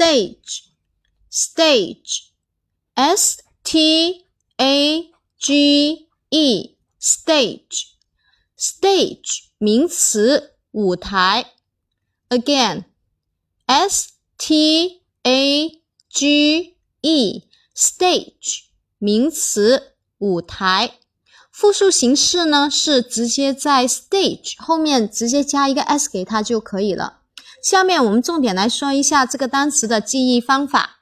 stage，stage，s t a g e，stage，stage 名词，舞台。Again，s t a g e，stage 名词，舞台。复数形式呢是直接在 stage 后面直接加一个 s 给它就可以了。 下面我们重点来说一下这个单词的记忆方法。